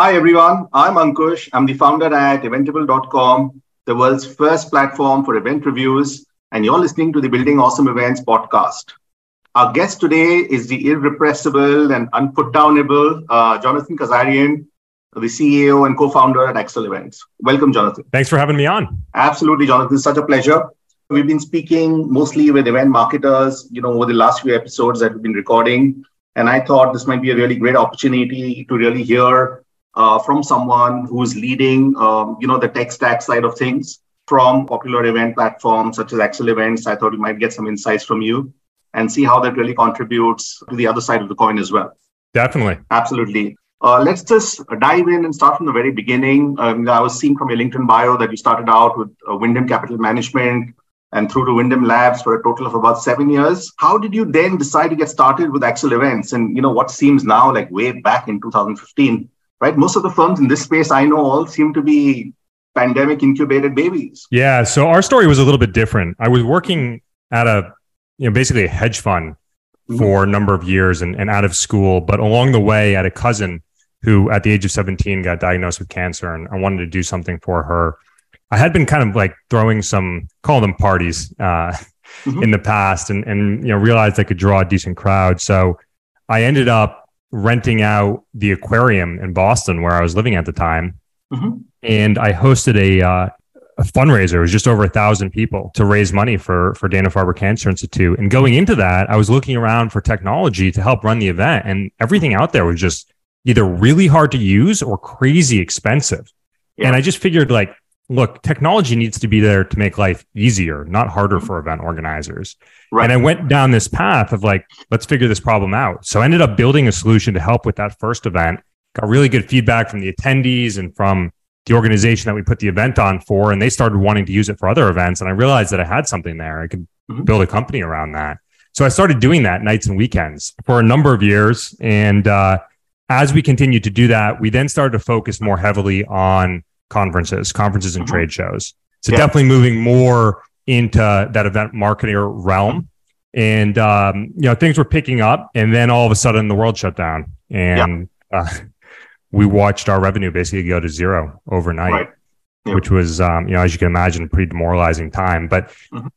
Hi, everyone. I'm Ankush. I'm the founder at Eventible.com, the world's first platform for event reviews. And you're listening to the Building Awesome Events podcast. Our guest today is the irrepressible and unputdownable uh, Jonathan Kazarian, the CEO and co-founder at Accelevents. Welcome, Jonathan. Thanks for having me on. Absolutely, Jonathan. It's such a pleasure. We've been speaking mostly with event marketers, you know, over the last few episodes that we've been recording. And I thought this might be a really great opportunity to really hear uh, from someone who's leading, um, you know, the tech stack side of things from popular event platforms such as Accelevents. I thought we might get some insights from you and see how that really contributes to the other side of the coin as well. Definitely. Absolutely. Uh, let's just dive in and start from the very beginning. Um, I was seeing from your LinkedIn bio that you started out with uh, Windham Capital Management and through to Windham Labs for a total of about seven years. How did you then decide to get started with Accelevents and you know what seems now like way back in 2015? Right, most of the firms in this space I know all seem to be pandemic incubated babies. Yeah, so our story was a little bit different. I was working at a you know basically a hedge fund mm-hmm. for a number of years and, and out of school, but along the way, I had a cousin who at the age of 17 got diagnosed with cancer and I wanted to do something for her. I had been kind of like throwing some, call them parties uh, mm-hmm. in the past and, and, you know, realized I could draw a decent crowd. So I ended up renting out the aquarium in Boston where I was living at the time. Mm-hmm. And I hosted a, uh, a fundraiser. It was just over a thousand people to raise money for for Dana Farber Cancer Institute. And going into that, I was looking around for technology to help run the event, and everything out there was just either really hard to use or crazy expensive. Yeah. And I just figured like look, technology needs to be there to make life easier, not harder for event organizers. Right. And I went down this path of like, let's figure this problem out. So I ended up building a solution to help with that first event. Got really good feedback from the attendees and from the organization that we put the event on for. And they started wanting to use it for other events. And I realized that I had something there. I could mm-hmm. build a company around that. So I started doing that nights and weekends for a number of years. And uh, as we continued to do that, we then started to focus more heavily on conferences, conferences and mm-hmm. trade shows. So yeah. definitely moving more into that event marketer realm. And um, you know, things were picking up, and then all of a sudden the world shut down, and yeah. uh, we watched our revenue basically go to zero overnight, right. yeah. which was, um, you know, as you can imagine, pretty demoralizing time. But mm-hmm.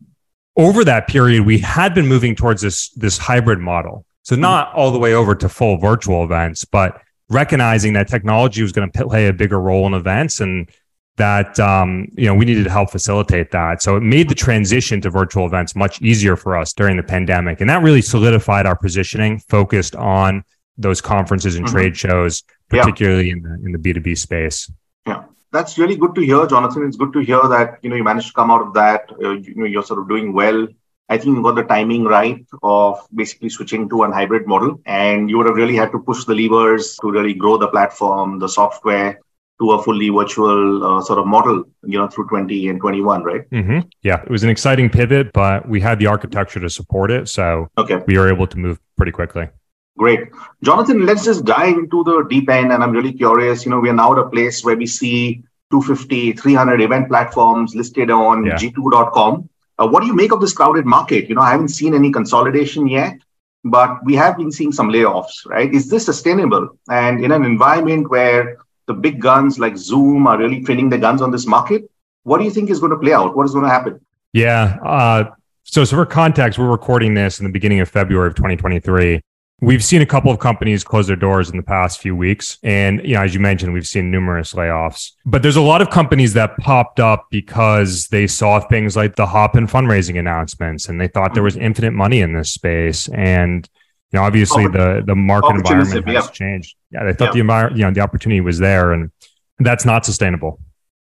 over that period, we had been moving towards this this hybrid model. So mm-hmm. not mm-hmm. all the way over to full virtual events, but recognizing that technology was going to play a bigger role in events and that um, you know we needed to help facilitate that. So it made the transition to virtual events much easier for us during the pandemic. And that really solidified our positioning focused on those conferences and mm-hmm. trade shows particularly yeah. in the in the b2b space. Yeah. That's really good to hear jonathan. It's good to hear that you know you managed to come out of that. Uh, you know you're sort of doing well I think you got the timing right of basically switching to an hybrid model. And you would have really had to push the levers to really grow the platform, the software to a fully virtual uh, sort of model, you know, through 20 and 21, right? Mm-hmm. Yeah, it was an exciting pivot, but we had the architecture to support it. So okay. we were able to move pretty quickly. Great. Jonathan, let's just dive into the deep end. And I'm really curious, you know, we are now at a place where we see 250, 300 event platforms listed on yeah. g2.com. Uh, what do you make of this crowded market? You know, I haven't seen any consolidation yet, but we have been seeing some layoffs, right? Is this sustainable? And in an environment where the big guns like Zoom are really training the guns on this market, what do you think is going to play out? What is going to happen? Yeah. Uh, so, so for context, we're recording this in the beginning of February of 2023. We've seen a couple of companies close their doors in the past few weeks. And, you know, as you mentioned, we've seen numerous layoffs. But there's a lot of companies that popped up because they saw things like the Hopin fundraising announcements and they thought there was infinite money in this space. And, you know, obviously the the market environment has yeah. changed. Yeah, they thought yeah. the environment, you know, the opportunity was there and that's not sustainable.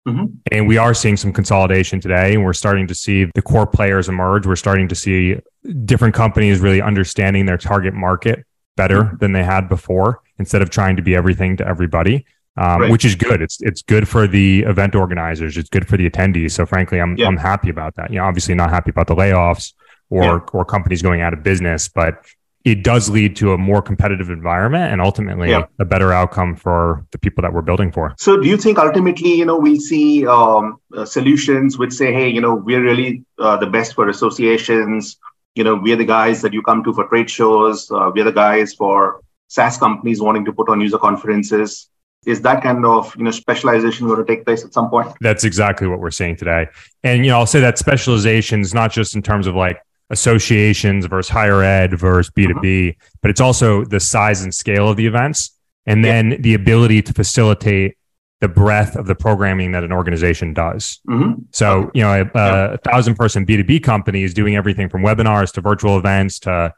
Mm-hmm. And we are seeing some consolidation today, and we're starting to see the core players emerge. We're starting to see different companies really understanding their target market better mm-hmm. than they had before, instead of trying to be everything to everybody. Um, right. Which is good. It's it's good for the event organizers. It's good for the attendees. So frankly, I'm yeah. I'm happy about that. You know, obviously not happy about the layoffs or yeah. or companies going out of business, but it does lead to a more competitive environment and ultimately yeah. a better outcome for the people that we're building for. So, do you think ultimately, you know, we'll see um, uh, solutions which say, hey, you know, we're really uh, the best for associations. You know, we're the guys that you come to for trade shows. Uh, we're the guys for SaaS companies wanting to put on user conferences. is that kind of you know specialization going to take place at some point that's exactly what we're seeing today and you know i'll say that specialization is not just in terms of like associations versus higher ed versus b2b mm-hmm. but it's also the size and scale of the events and then yeah. the ability to facilitate the breadth of the programming that an organization does. Mm-hmm. So, you know, a, yeah. a, thousand person B2B company is doing everything from webinars to virtual events to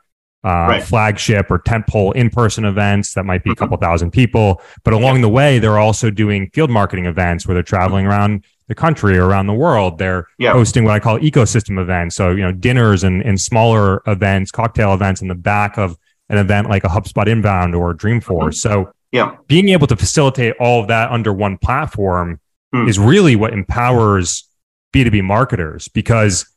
uh, right. flagship or tentpole in-person events that might be a mm-hmm. couple thousand people. But along yeah. the way, they're also doing field marketing events where they're traveling around the country or around the world. They're yeah. hosting what I call ecosystem events. So, you know, dinners and, and smaller events, cocktail events in the back of an event like a HubSpot Inbound or Dreamforce. Mm-hmm. So yeah. Being able to facilitate all of that under one platform mm. is really what empowers B2B marketers because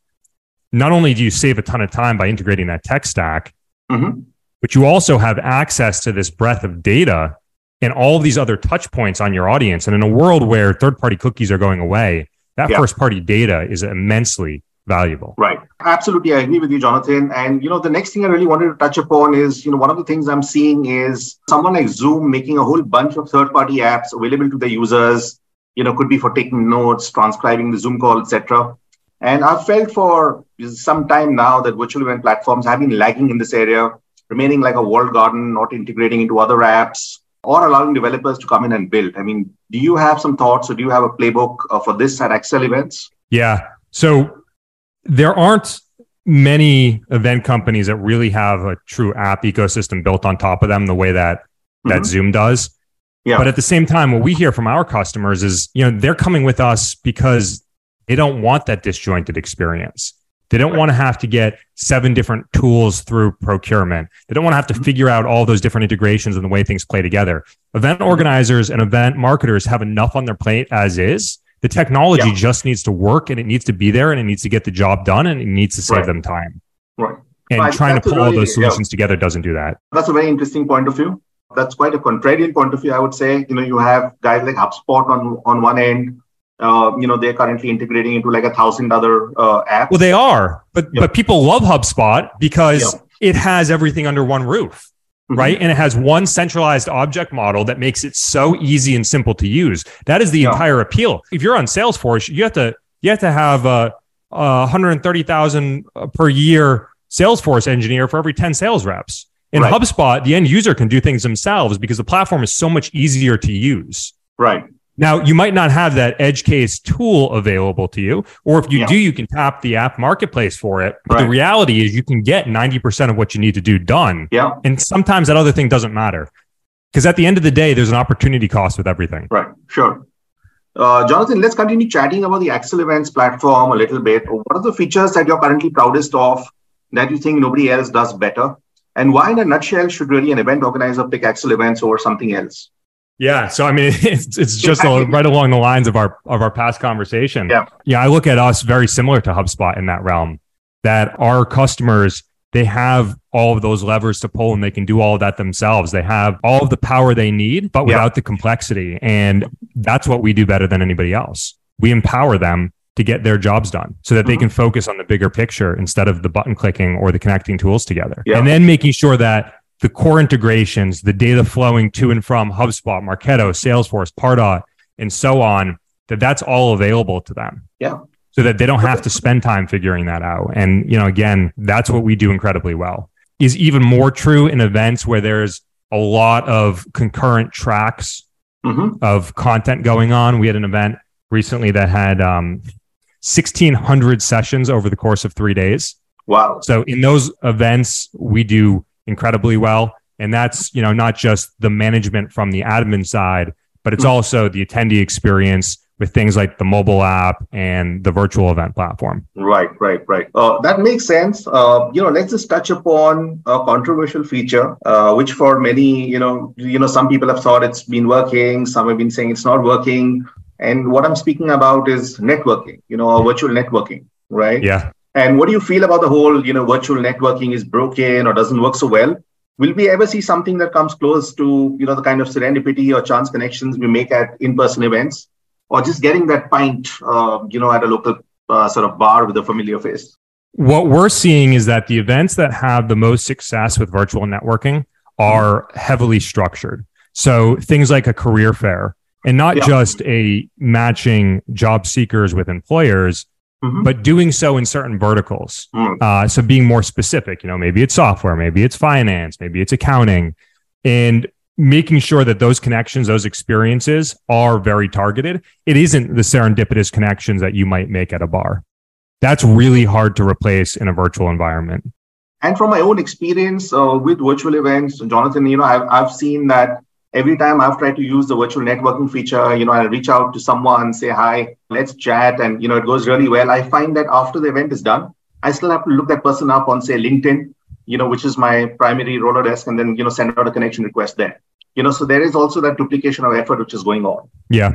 not only do you save a ton of time by integrating that tech stack, mm-hmm. but you also have access to this breadth of data and all of these other touch points on your audience. And in a world where third party cookies are going away, that yeah. first party data is immensely valuable. Right. Absolutely. I agree with you, Jonathan. And, you know, the next thing I really wanted to touch upon is, you know, one of the things I'm seeing is someone like Zoom making a whole bunch of third party apps available to the users, you know, could be for taking notes, transcribing the Zoom call, etc. And I've felt for some time now that virtual event platforms have been lagging in this area, remaining like a walled garden, not integrating into other apps or allowing developers to come in and build. I mean, do you have some thoughts or do you have a playbook uh, for this at Accelevents? Yeah. So there aren't many event companies that really have a true app ecosystem built on top of them the way that mm-hmm. that Zoom does. Yeah. But at the same time, what we hear from our customers is, you know, they're coming with us because they don't want that disjointed experience. They don't right. want to have to get seven different tools through procurement. They don't want to have to mm-hmm. figure out all those different integrations and the way things play together. Event mm-hmm. organizers and event marketers have enough on their plate as is the technology yeah. just needs to work and it needs to be there and it needs to get the job done and it needs to save right. them time. Right. And right. trying That's to pull really, all those solutions yeah. together doesn't do that. That's a very interesting point of view. That's quite a contrarian point of view, I would say. You know, you have guys like HubSpot on on one end. Uh, you know, they're currently integrating into like a thousand other uh, apps. Well, they are, but but people love HubSpot because it has everything under one roof. Mm-hmm. right? And it has one centralized object model that makes it so easy and simple to use. That is the yeah. entire appeal. If you're on Salesforce, you have to you have to have a, a 130,000 per year Salesforce engineer for every 10 sales reps. In right. HubSpot, the end user can do things themselves because the platform is so much easier to use. Right. Now, you might not have that edge case tool available to you, or if you yeah. do, you can tap the app marketplace for it. But right. the reality is, you can get 90% of what you need to do done. Yeah. And sometimes that other thing doesn't matter because at the end of the day, there's an opportunity cost with everything. Right. Sure. Uh, Jonathan, let's continue chatting about the Accelevents platform a little bit. What are the features that you're currently proudest of that you think nobody else does better? And why, in a nutshell, should really an event organizer pick Accelevents over something else? Yeah. So I mean, it's it's just a, right along the lines of our of our past conversation. Yeah. Yeah. I look at us very similar to HubSpot in that realm. That our customers they have all of those levers to pull and they can do all of that themselves. They have all of the power they need, but without yeah. the complexity. And that's what we do better than anybody else. We empower them to get their jobs done so that mm-hmm. they can focus on the bigger picture instead of the button clicking or the connecting tools together. Yeah. And then making sure that the core integrations, the data flowing to and from HubSpot, Marketo, Salesforce, Pardot, and so on, that that's all available to them. Yeah. So that they don't have to spend time figuring that out. And, you know, again, that's what we do incredibly well. Is even more true in events where there's a lot of concurrent tracks mm-hmm. of content going on. We had an event recently that had um, 1,600 sessions over the course of three days. Wow. So in those events, we do incredibly well. And that's, you know, not just the management from the admin side, but it's hmm. also the attendee experience with things like the mobile app and the virtual event platform. Right, right, right. Uh, that makes sense. Uh, you know, let's just touch upon a controversial feature, uh, which for many, you know, you know, some people have thought it's been working, some have been saying it's not working. And what I'm speaking about is networking, you know, virtual networking, right? Yeah. And what do you feel about the whole, you know, virtual networking is broken or doesn't work so well? Will we ever see something that comes close to, you know, the kind of serendipity or chance connections we make at in-person events, or just getting that pint, uh, you know, at a local uh, sort of bar with a familiar face? What we're seeing is that the events that have the most success with virtual networking are heavily structured. So things like a career fair and not yeah. just a matching job seekers with employers, mm-hmm. but doing so in certain verticals. Mm. Uh, so being more specific, you know, maybe it's software, maybe it's finance, maybe it's accounting, and making sure that those connections, those experiences are very targeted. It isn't the serendipitous connections that you might make at a bar. That's really hard to replace in a virtual environment. And from my own experience uh, with virtual events, Jonathan, you know, I've, I've seen that every time I've tried to use the virtual networking feature, you know, I reach out to someone, say hi, let's chat, and you know, it goes really well. I find that after the event is done, I still have to look that person up on say LinkedIn, you know, which is my primary Rolodex, and then you know, send out a connection request there. You know, so there is also that duplication of effort which is going on. Yeah.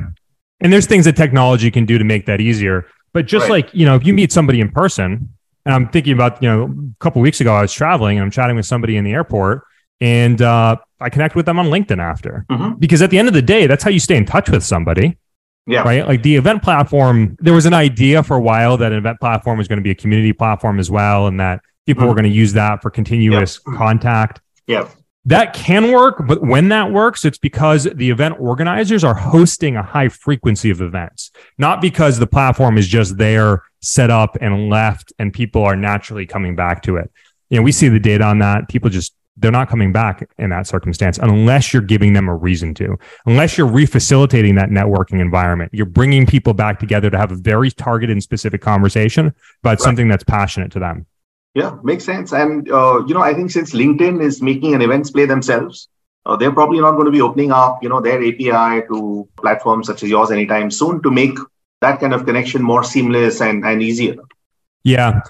And there's things that technology can do to make that easier. But just right. like, you know, if you meet somebody in person, and I'm thinking about, you know, a couple weeks ago, I was traveling and I'm chatting with somebody in the airport and uh, I connect with them on LinkedIn after. Mm-hmm. Because at the end of the day, that's how you stay in touch with somebody. Yeah. Right. Like the event platform, there was an idea for a while that an event platform was going to be a community platform as well, and that people mm-hmm. were going to use that for continuous yep. contact. Yeah. That can work, but when that works, it's because the event organizers are hosting a high frequency of events, not because the platform is just there, set up and left, and people are naturally coming back to it. You know, we see the data on that. People just they're not coming back in that circumstance unless you're giving them a reason to, unless you're refacilitating that networking environment. You're bringing people back together to have a very targeted and specific conversation about right. something that's passionate to them. Yeah, makes sense. And, uh, you know, I think since LinkedIn is making an events play themselves, uh, they're probably not going to be opening up, you know, their API to platforms such as yours anytime soon to make that kind of connection more seamless and, and easier. Yeah.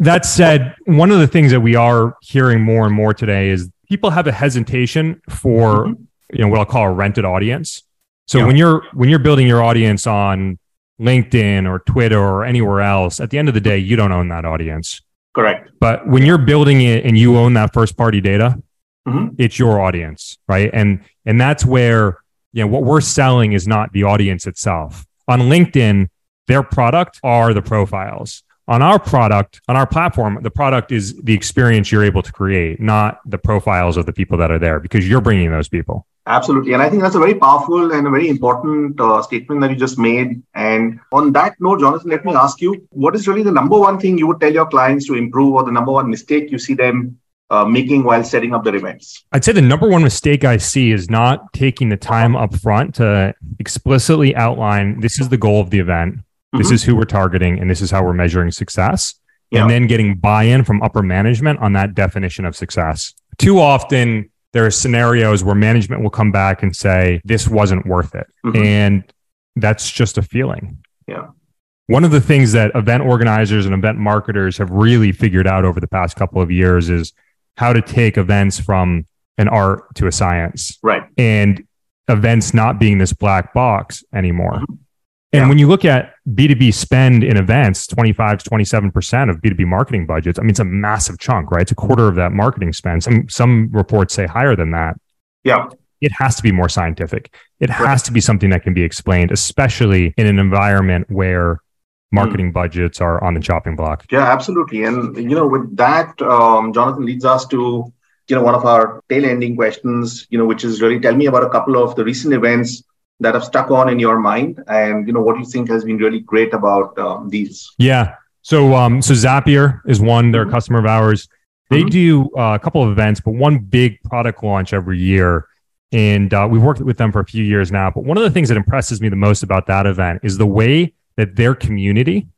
That said, one of the things that we are hearing more and more today is people have a hesitation for mm-hmm. you know what I'll call a rented audience. So yeah. when you're when you're building your audience on LinkedIn or Twitter or anywhere else, at the end of the day, you don't own that audience. Correct. But when you're building it and you own that first party data, mm-hmm. it's your audience, right? And and that's where you know what we're selling is not the audience itself. On LinkedIn, their product are the profiles on our product, on our platform, the product is the experience you're able to create, not the profiles of the people that are there because you're bringing those people. Absolutely. And I think that's a very powerful and a very important uh, statement that you just made. And on that note, Jonathan, let me ask you what is really the number one thing you would tell your clients to improve or the number one mistake you see them uh, making while setting up their events? I'd say the number one mistake I see is not taking the time up front to explicitly outline this is the goal of the event. This mm-hmm. is who we're targeting and this is how we're measuring success. Yeah. And then getting buy in from upper management on that definition of success. Too often, there are scenarios where management will come back and say, this wasn't worth it. Mm-hmm. And that's just a feeling. Yeah. One of the things that event organizers and event marketers have really figured out over the past couple of years is how to take events from an art to a science. Right. And events not being this black box anymore. Mm-hmm. And yeah. when you look at B2B spend in events, 25 to 27% of B2B marketing budgets, I mean, it's a massive chunk, right? It's a quarter of that marketing spend. Some, some reports say higher than that. Yeah. It has to be more scientific. It has right. to be something that can be explained, especially in an environment where marketing mm. budgets are on the chopping block. Yeah, absolutely. And, you know, with that, um, Jonathan leads us to, you know, one of our tail ending questions, you know, which is really tell me about a couple of the recent events that have stuck on in your mind? And you know what you think has been really great about um, these? Yeah. So um so zapier is one they're a mm-hmm. customer of ours. They mm-hmm. do uh, a couple of events but one big product launch every year. And uh, we've worked with them for a few years now. But one of the things that impresses me the most about that event is the way that their community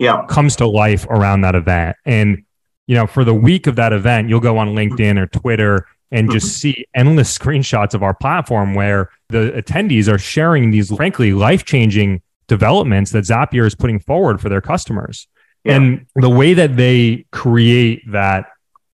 yeah. comes to life around that event. And you know for the week of that event you'll go on linkedin or twitter and just mm-hmm. see endless screenshots of our platform where the attendees are sharing these frankly life-changing developments that Zapier is putting forward for their customers. Yeah. And the way that they create that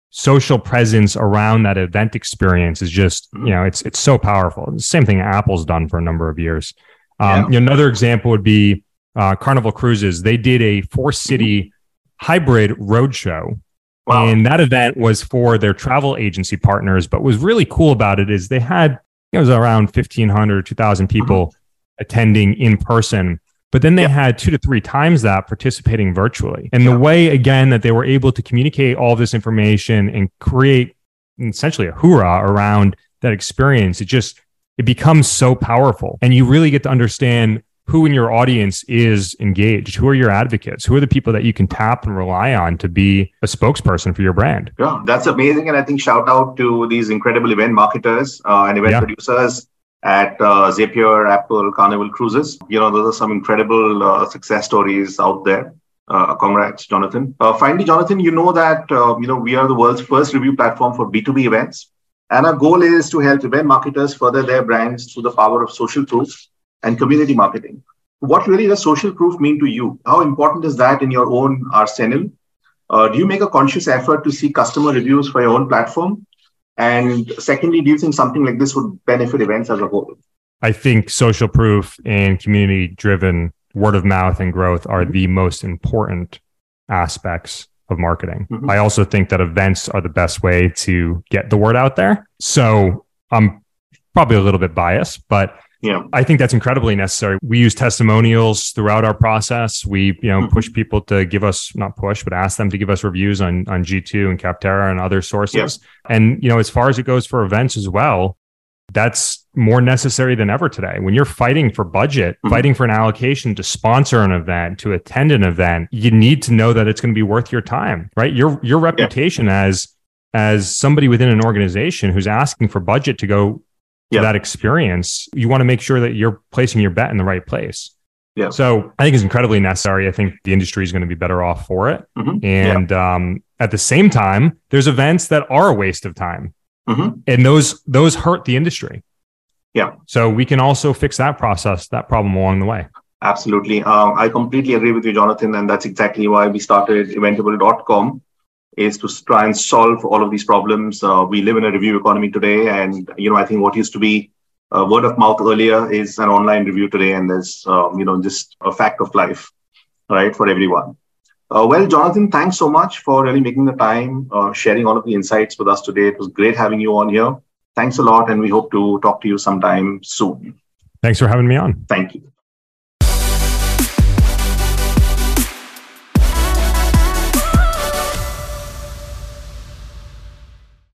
social presence around that event experience is just, you know, it's it's so powerful. the same thing Apple's done for a number of years. Um, yeah. another example would be uh, Carnival Cruises. They did a four city hybrid roadshow Wow. And that event was for their travel agency partners. But what was really cool about it is they had, it was around 1,500, 2,000 people mm-hmm. attending in person. But then they yeah. had two to three times that participating virtually. And yeah. the way, again, that they were able to communicate all this information and create essentially a hoorah around that experience, it just, it becomes so powerful. And you really get to understand who in your audience is engaged. Who are your advocates? Who are the people that you can tap and rely on to be a spokesperson for your brand? Yeah, that's amazing. And I think shout out to these incredible event marketers uh, and event yeah. producers at uh, Zapier, Apple, Carnival Cruises. You know, those are some incredible uh, success stories out there. Uh, congrats, Jonathan. Uh, finally, Jonathan, you know that uh, you know we are the world's first review platform for B2B events. And our goal is to help event marketers further their brands through the power of social proof and community marketing. What really does social proof mean to you? How important is that in your own arsenal? Uh, do you make a conscious effort to see customer reviews for your own platform? And secondly, do you think something like this would benefit events as a whole? I think social proof and community driven word of mouth and growth are mm-hmm. the most important aspects of marketing. Mm-hmm. I also think that events are the best way to get the word out there. So I'm probably a little bit biased, but yeah. I think that's incredibly necessary. We use testimonials throughout our process. We, you know, mm-hmm. push people to give us not push, but ask them to give us reviews on on G2 and Capterra and other sources. Yeah. And you know, as far as it goes for events as well, that's more necessary than ever today. When you're fighting for budget, mm-hmm. fighting for an allocation to sponsor an event, to attend an event, you need to know that it's going to be worth your time, right? Your your reputation yeah. as as somebody within an organization who's asking for budget to go to that experience, you want to make sure that you're placing your bet in the right place. Yeah. So I think it's incredibly necessary. I think the industry is going to be better off for it. Mm-hmm. And yeah. um, at the same time, there's events that are a waste of time. Mm-hmm. And those those hurt the industry. Yeah. So we can also fix that process, that problem along the way. Absolutely. Um, I completely agree with you, Jonathan. And that's exactly why we started eventible.com is to try and solve all of these problems. Uh, we live in a review economy today. And, you know, I think what used to be uh, word of mouth earlier is an online review today. And there's, um, you know, just a fact of life, right, for everyone. Uh, well, Jonathan, thanks so much for really making the time, uh, sharing all of the insights with us today. It was great having you on here. Thanks a lot, and we hope to talk to you sometime soon. Thanks for having me on. Thank you.